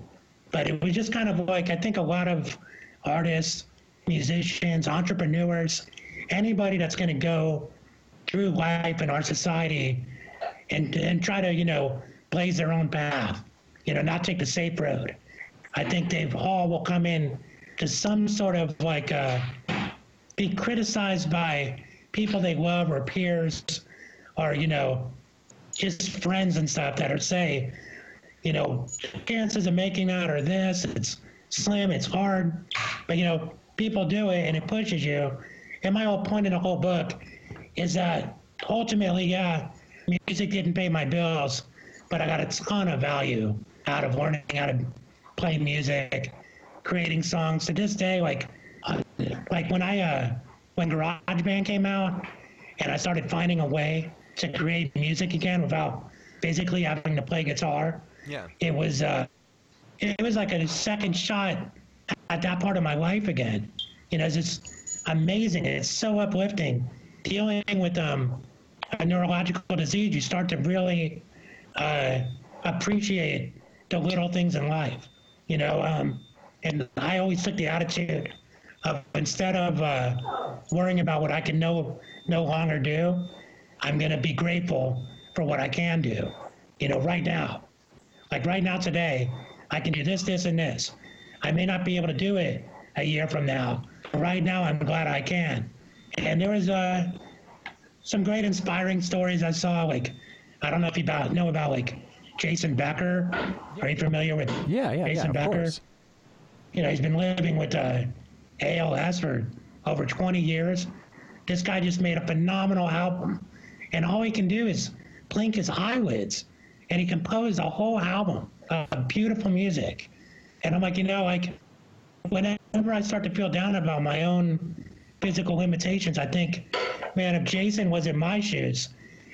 But it was just kind of like, I think a lot of artists, musicians, entrepreneurs, anybody that's going to go through life in our society and, and try to, you know, blaze their own path, you know, not take the safe road. I think they've all will come in to some sort of like uh, be criticized by people they love or peers or, you know, just friends and stuff that are say, you know, chances of making that are this, it's slim, it's hard. But, you know, people do it and it pushes you. And my whole point in the whole book is that ultimately, yeah, music didn't pay my bills, but I got a ton of value out of learning how to play music, creating songs. To this day, like, uh, like when I uh, when GarageBand came out, and I started finding a way to create music again without physically having to play guitar. Yeah. It was uh, it was like a second shot at that part of my life again. You know, it's just amazing. It's so uplifting. Dealing with um, a neurological disease, you start to really uh, appreciate the little things in life. You know, um, and I always took the attitude of instead of uh, worrying about what I can no no longer do, I'm gonna be grateful for what I can do. You know, right now, like right now today, I can do this, this, and this. I may not be able to do it a year from now. But right now, I'm glad I can. And there was uh, some great inspiring stories I saw. Like, I don't know if you about, know about like Jason Becker. Are you familiar with Yeah, yeah, Jason yeah. Of Becker? course. You know, he's been living with uh, ALS for over 20 years. This guy just made a phenomenal album, and all he can do is blink his eyelids, and he composed a whole album of beautiful music. And I'm like, you know, like whenever I start to feel down about my own physical limitations, I think, man, if Jason was in my shoes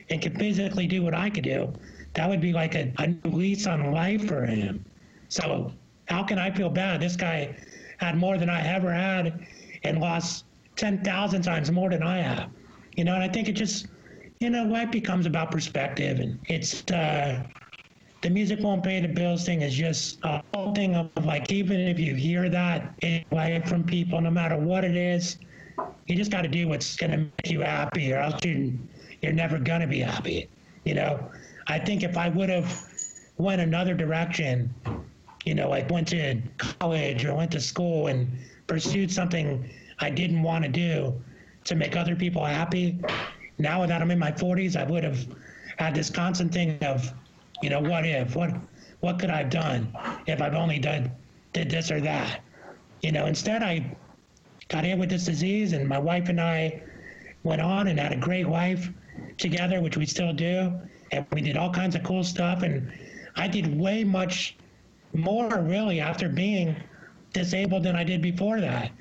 and could physically do what I could do, that would be like a, a lease on life for him. So how can I feel bad? This guy had more than I ever had and lost 10,000 times more than I have. You know, and I think it just, you know, life becomes about perspective. And it's, uh, the music won't pay the bills thing is just a whole thing of like, even if you hear that in life from people, no matter what it is, you just got to do what's going to make you happy or else you, you're never going to be happy. You know, I think if I would have went another direction, you know, like went to college or went to school and pursued something I didn't want to do to make other people happy. Now that I'm in my 40s, I would have had this constant thing of, you know, what if, what, what could I have done if I've only done did this or that, you know. Instead, I got hit with this disease, and my wife and I went on and had a great life together, which we still do, and we did all kinds of cool stuff, and I did way much more really after being disabled than I did before that.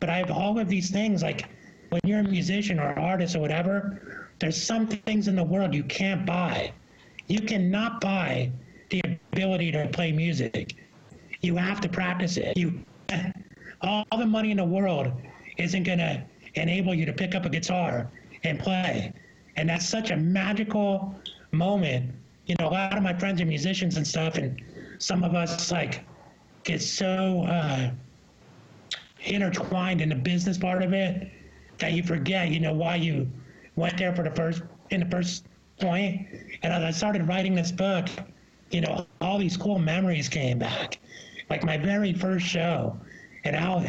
But I have all of these things like when you're a musician or artist or whatever, there's some things in the world you can't buy. You cannot buy the ability to play music. You have to practice it. You all the money in the world isn't to enable you to pick up a guitar and play. And that's such a magical moment. You know, a lot of my friends are musicians and stuff, and some of us like get so uh, intertwined in the business part of it that you forget, you know, why you went there for the first in the first point. And as I started writing this book, you know, all these cool memories came back. Like my very first show and how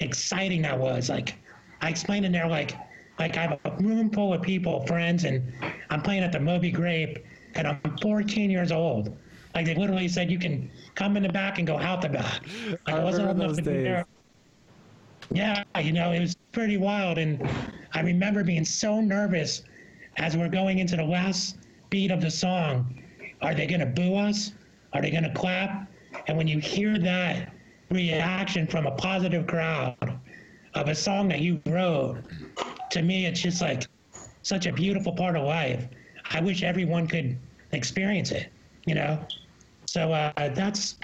exciting that was. Like I explained in there like like I have a room full of people, friends, and I'm playing at the Moby Grape and I'm 14 years old. Like they literally said you can come in the back and go out the back. Like, I wasn't old remember enough to be there. Yeah, you know, it was pretty wild. And I remember being so nervous as we're going into the last beat of the song. Are they going to boo us? Are they going to clap? And when you hear that reaction from a positive crowd of a song that you wrote, to me, it's just like such a beautiful part of life. I wish everyone could experience it, you know? So uh, that's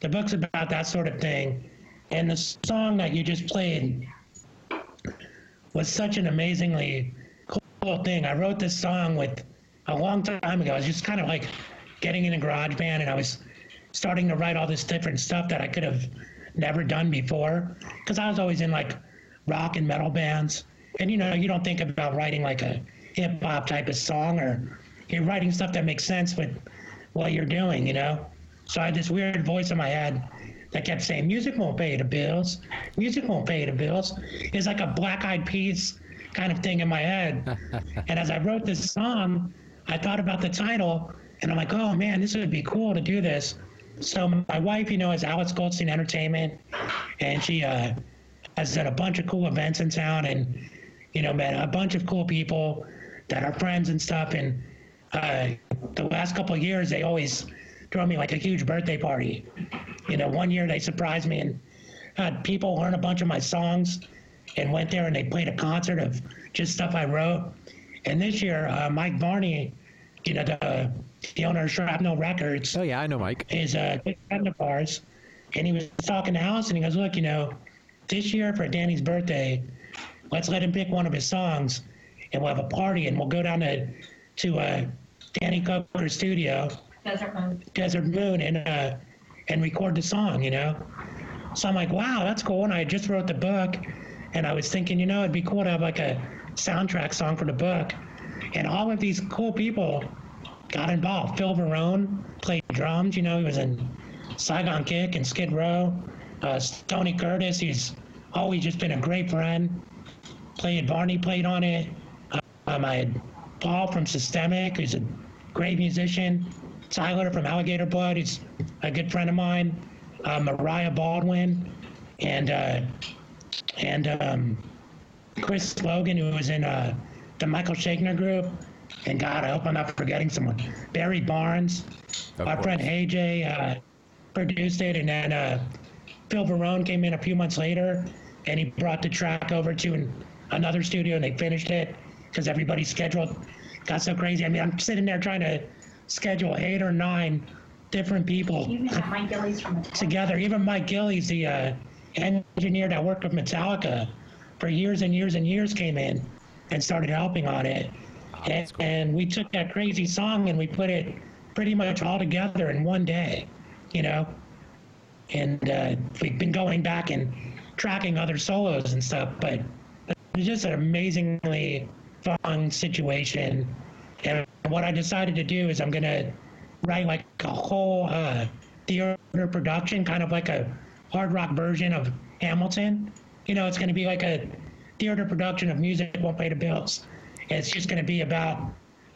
the book's about that sort of thing. And the song that you just played was such an amazingly cool thing. I wrote this song with a long time ago. I was just kind of like getting in a GarageBand and I was starting to write all this different stuff that I could have never done before. Because I was always in like rock and metal bands. And you know, you don't think about writing like a hip hop type of song or you're writing stuff that makes sense with what you're doing, you know? So I had this weird voice in my head that kept saying, Music won't pay the bills. Music won't pay the bills. It's like a black eyed peas kind of thing in my head. and as I wrote this song, I thought about the title and I'm like, oh man, this would be cool to do this. So my wife, you know, is Alex Goldstein Entertainment, and she uh, has done a bunch of cool events in town, and you know, met a bunch of cool people that are friends and stuff. And uh, the last couple of years, they always throw me like a huge birthday party. You know, one year they surprised me and had people learn a bunch of my songs and went there and they played a concert of just stuff I wrote. And this year, uh, Mike Varney, you know, the, the owner of Shrapnel Records, Oh yeah, I know Mike. is a good friend of ours, and he was talking to and he goes, "Look, you know, this year for Danny's birthday, let's let him pick one of his songs, and we'll have a party, and we'll go down to to uh, Danny Coker's studio, Desert Moon. Desert Moon, and uh, and record the song, you know." So I'm like, "Wow, that's cool." And I just wrote the book, and I was thinking, you know, it'd be cool to have like a soundtrack song for the book, and all of these cool people got involved. Phil Varone played drums. You know, he was in Saigon Kick and Skid Row. Uh, Tony Curtis, he's always just been a great friend. Played Barney played on it. Uh, um, I had Paul from Systemic, who's a great musician. Tyler from Alligator Blood, he's a good friend of mine. Uh, Mariah Baldwin, and uh, and um, Chris Logan, who was in uh, the Michael Schenker group. And God, I hope I'm not forgetting someone. Barry Barnes, Of our course. friend AJ uh, produced it, and then uh, Phil Varone came in a few months later, and he brought the track over to an, another studio, and they finished it because everybody's schedule got so crazy. I mean, I'm sitting there trying to schedule eight or nine different people even have Mike Gillies from together. Even Mike Gillies, the uh, engineer that worked with Metallica for years and years and years, came in and started helping on it. And, and we took that crazy song and we put it pretty much all together in one day, you know. And uh, we've been going back and tracking other solos and stuff, but it's just an amazingly fun situation. And what I decided to do is I'm gonna write like a whole uh, theater production, kind of like a hard rock version of Hamilton. You know, it's gonna be like a theater production of music won't pay the bills. It's just gonna be about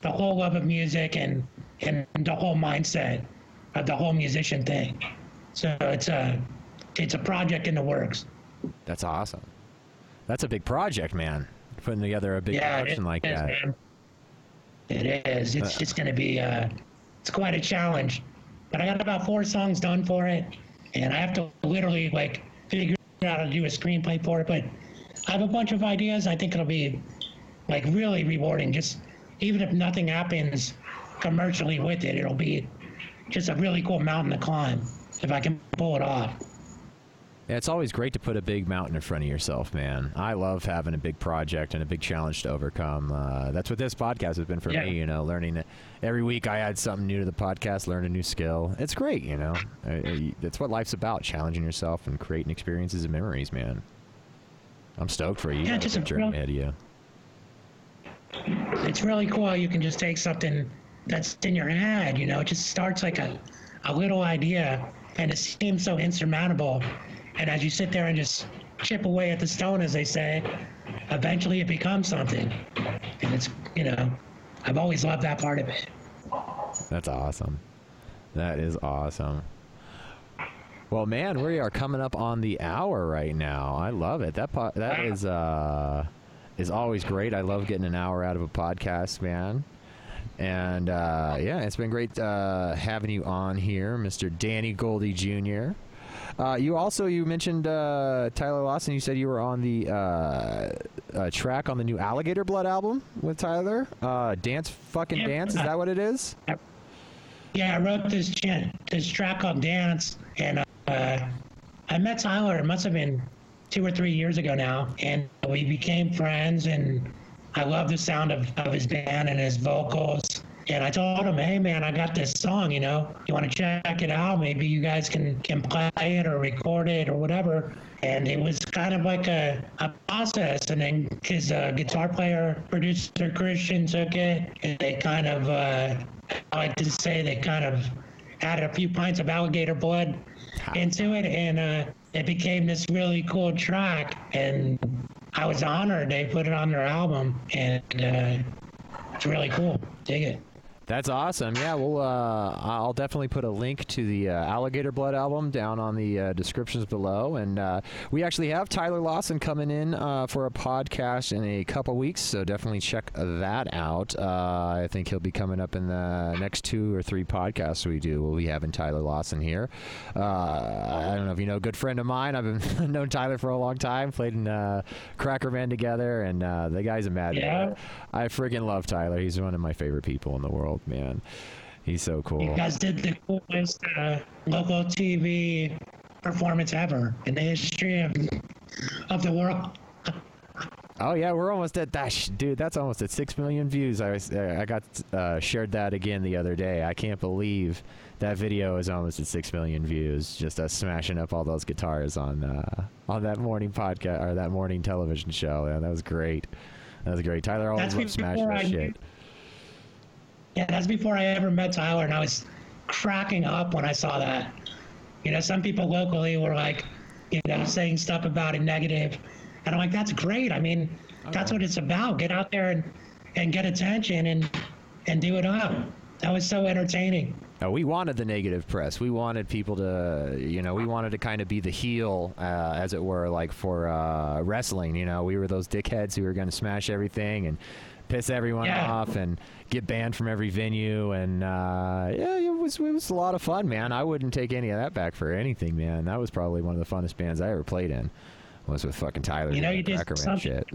the whole love of music and and the whole mindset of the whole musician thing. So it's a it's a project in the works. That's awesome. That's a big project, man. Putting together a big yeah, production like is, that. man. It is. It's Uh, just going to be. Uh, it's quite a challenge, but I got about four songs done for it, and I have to literally like figure out how to do a screenplay for it. But I have a bunch of ideas. I think it'll be like really rewarding. Just even if nothing happens commercially with it, it'll be just a really cool mountain to climb if I can pull it off. Yeah, it's always great to put a big mountain in front of yourself, man. I love having a big project and a big challenge to overcome. Uh, that's what this podcast has been for Yeah. me. You know, learning it every week. I add something new to the podcast, learn a new skill. It's great. You know, that's what life's about: challenging yourself and creating experiences and memories, man. I'm stoked for you. You Yeah, just a real- ahead of you. it's really cool you can just take something that's in your head, you know, it just starts like a, a little idea and it seems so insurmountable. And as you sit there and just chip away at the stone, as they say, eventually it becomes something. And it's, you know, I've always loved that part of it. That's awesome. That is awesome. Well, man, we are coming up on the hour right now. I love it. That po- that is uh is always great. I love getting an hour out of a podcast, man. And uh, yeah, it's been great uh, having you on here, Mr. Danny Goldie Jr. Uh, you also you mentioned uh, Tyler Lawson. You said you were on the uh, uh, track on the new Alligator Blood album with Tyler. Uh, dance, fucking Yeah. dance. Is that what it is? Yeah, I wrote this this track called Dance, and uh, I met Tyler. It must have been two or three years ago now, and we became friends. And I love the sound of, of his band and his vocals. And I told him, "Hey, man, I got this song. You know, you want to check it out? Maybe you guys can can play it or record it or whatever." And it was kind of like a, a process. And then his uh, guitar player, producer Christian, took it, and they kind of. Uh, I like to say they kind of added a few pints of alligator blood into it, and uh, it became this really cool track. And I was honored they put it on their album, and uh, it's really cool. Dig it. That's awesome. Yeah, well, uh, I'll definitely put a link to the uh, Alligator Blood album down on the uh, descriptions below. And uh, we actually have Tyler Lawson coming in uh, for a podcast in a couple weeks, so definitely check that out. Uh, I think he'll be coming up in the next two or three podcasts we do. We'll be having Tyler Lawson here. Uh, I don't know if you know, a good friend of mine. I've been known Tyler for a long time. Played in uh, Cracker Band together, and uh, the guy's a madman. Yeah. I friggin' love Tyler. He's one of my favorite people in the world, man. He's so cool. You guys did the coolest uh, local TV performance ever in the history of, of the world. Oh yeah, we're almost at that, dude. That's almost at six million views. I was, uh, I got uh, shared that again the other day. I can't believe that video is almost at six million views. Just us smashing up all those guitars on uh, on that morning podcast or that morning television show. Yeah, that was great. That was great. Tyler always That's smashing that I knew- shit. Yeah, that's before I ever met Tyler, and I was cracking up when I saw that. You know, some people locally were like, you know, saying stuff about it negative, and I'm like, that's great. I mean, that's what it's about. Get out there and and get attention and and do it up. That was so entertaining. Uh, we wanted the negative press. We wanted people to, you know, we wanted to kind of be the heel, uh, as it were, like for uh, wrestling. You know, we were those dickheads who were going to smash everything and piss everyone Yeah. off and get banned from every venue. And uh, yeah, it was it was a lot of fun, man. I wouldn't take any of that back for anything, man. That was probably one of the funnest bands I ever played in. Was with fucking Tyler. You know, you did shit.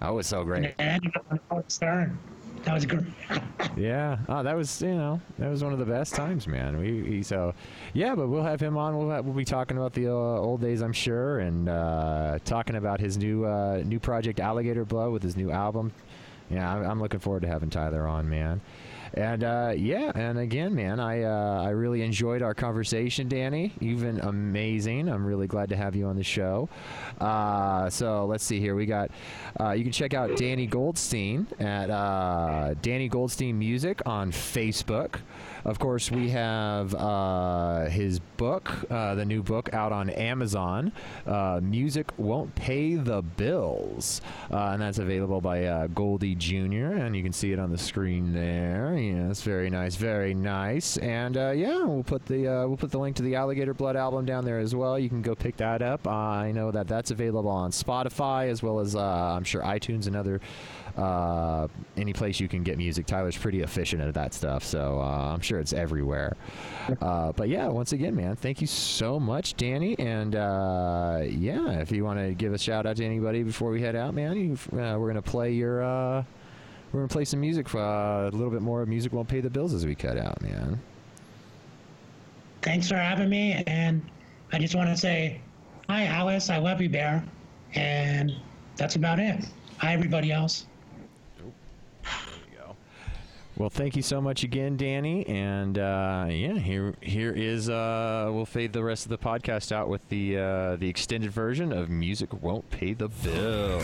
That was so great. And ended up on Howard Stern. That was great. Yeah. Oh, that was you know that was one of the best times, man. We, we so yeah, but we'll have him on. We'll have, we'll be talking about the uh, old days, I'm sure, and uh, talking about his new uh, new project, Alligator Blood, with his new album. Yeah, I'm, looking forward to having Tyler on, man. And uh, yeah, and again, man, I uh, I really enjoyed our conversation, Danny. You've been amazing. I'm really glad to have you on the show. Uh, so let's see here. We got uh, you can check out Danny Goldstein at uh, Danny Goldstein Music on Facebook. Of course, we have uh, his book, uh, the new book, out on Amazon. Uh, Music won't pay the bills, uh, and that's available by uh, Goldie Jr. And you can see it on the screen there. Yeah, it's very nice, very nice. And uh, yeah, we'll put the we'll put the link to the Alligator Blood album down there as well. You can go pick that up. I know that that's available on Spotify as well as I'm sure iTunes and other uh, any place you can get music. Tyler's pretty efficient at that stuff, so uh, I'm sure it's everywhere. Uh, but yeah, once again, man, thank you so much, Danny. And uh, yeah, if you want to give a shout out to anybody before we head out, man, you, uh, we're gonna play your. Uh, we're gonna play some music. Uh, a little bit more music won't pay the bills as we cut out, man. Thanks for having me, and I just want to say, hi, Alice. I love you, Bear. And that's about it. Hi, everybody else. Well, thank you so much again, Danny. And uh, yeah, here here is uh, we'll fade the rest of the podcast out with the uh, the extended version of "Music Won't Pay the Bill."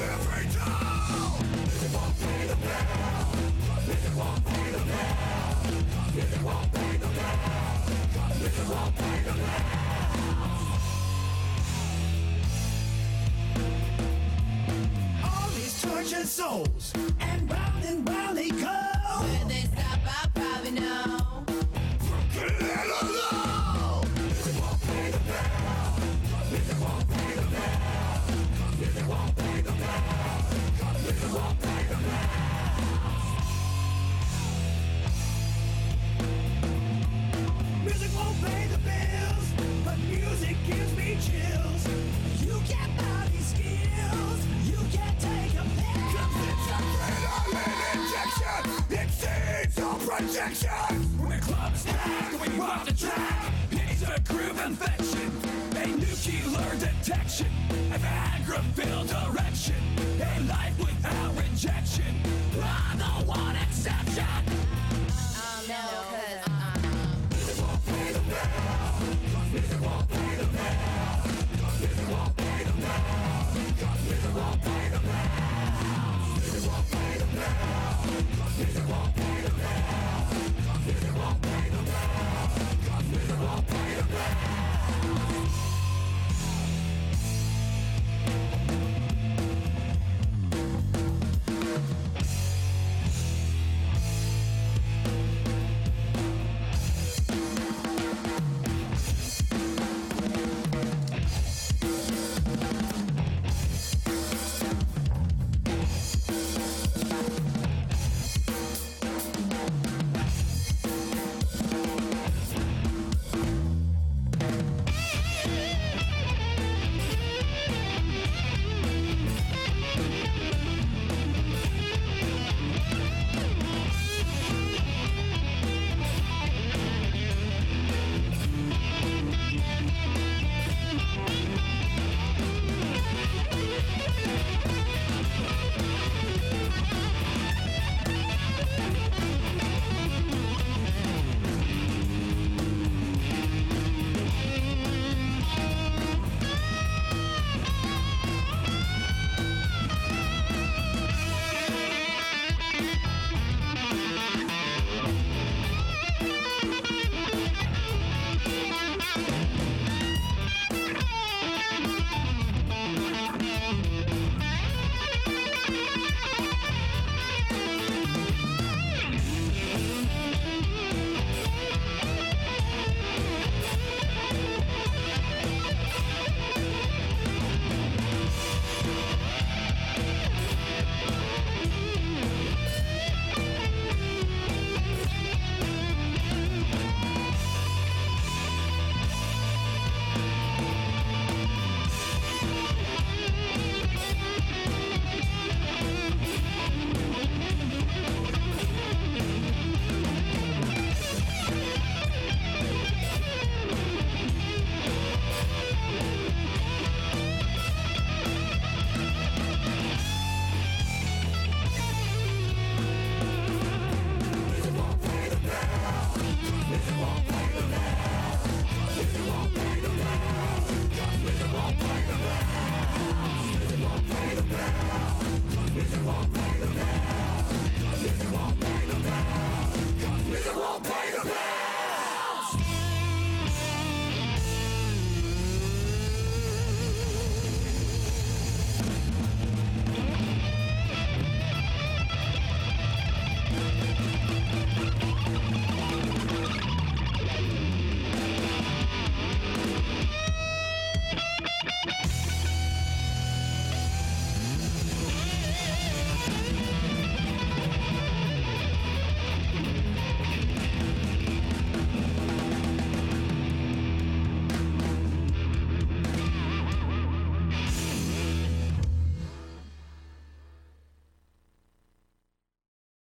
Tortured souls, and round and round they go. When they stop, I probably know. Music won't pay the all projections. When the club is packed, we rock the track. It's a groove infection, a nuclear detection, a Viagra-filled direction, a life without rejection.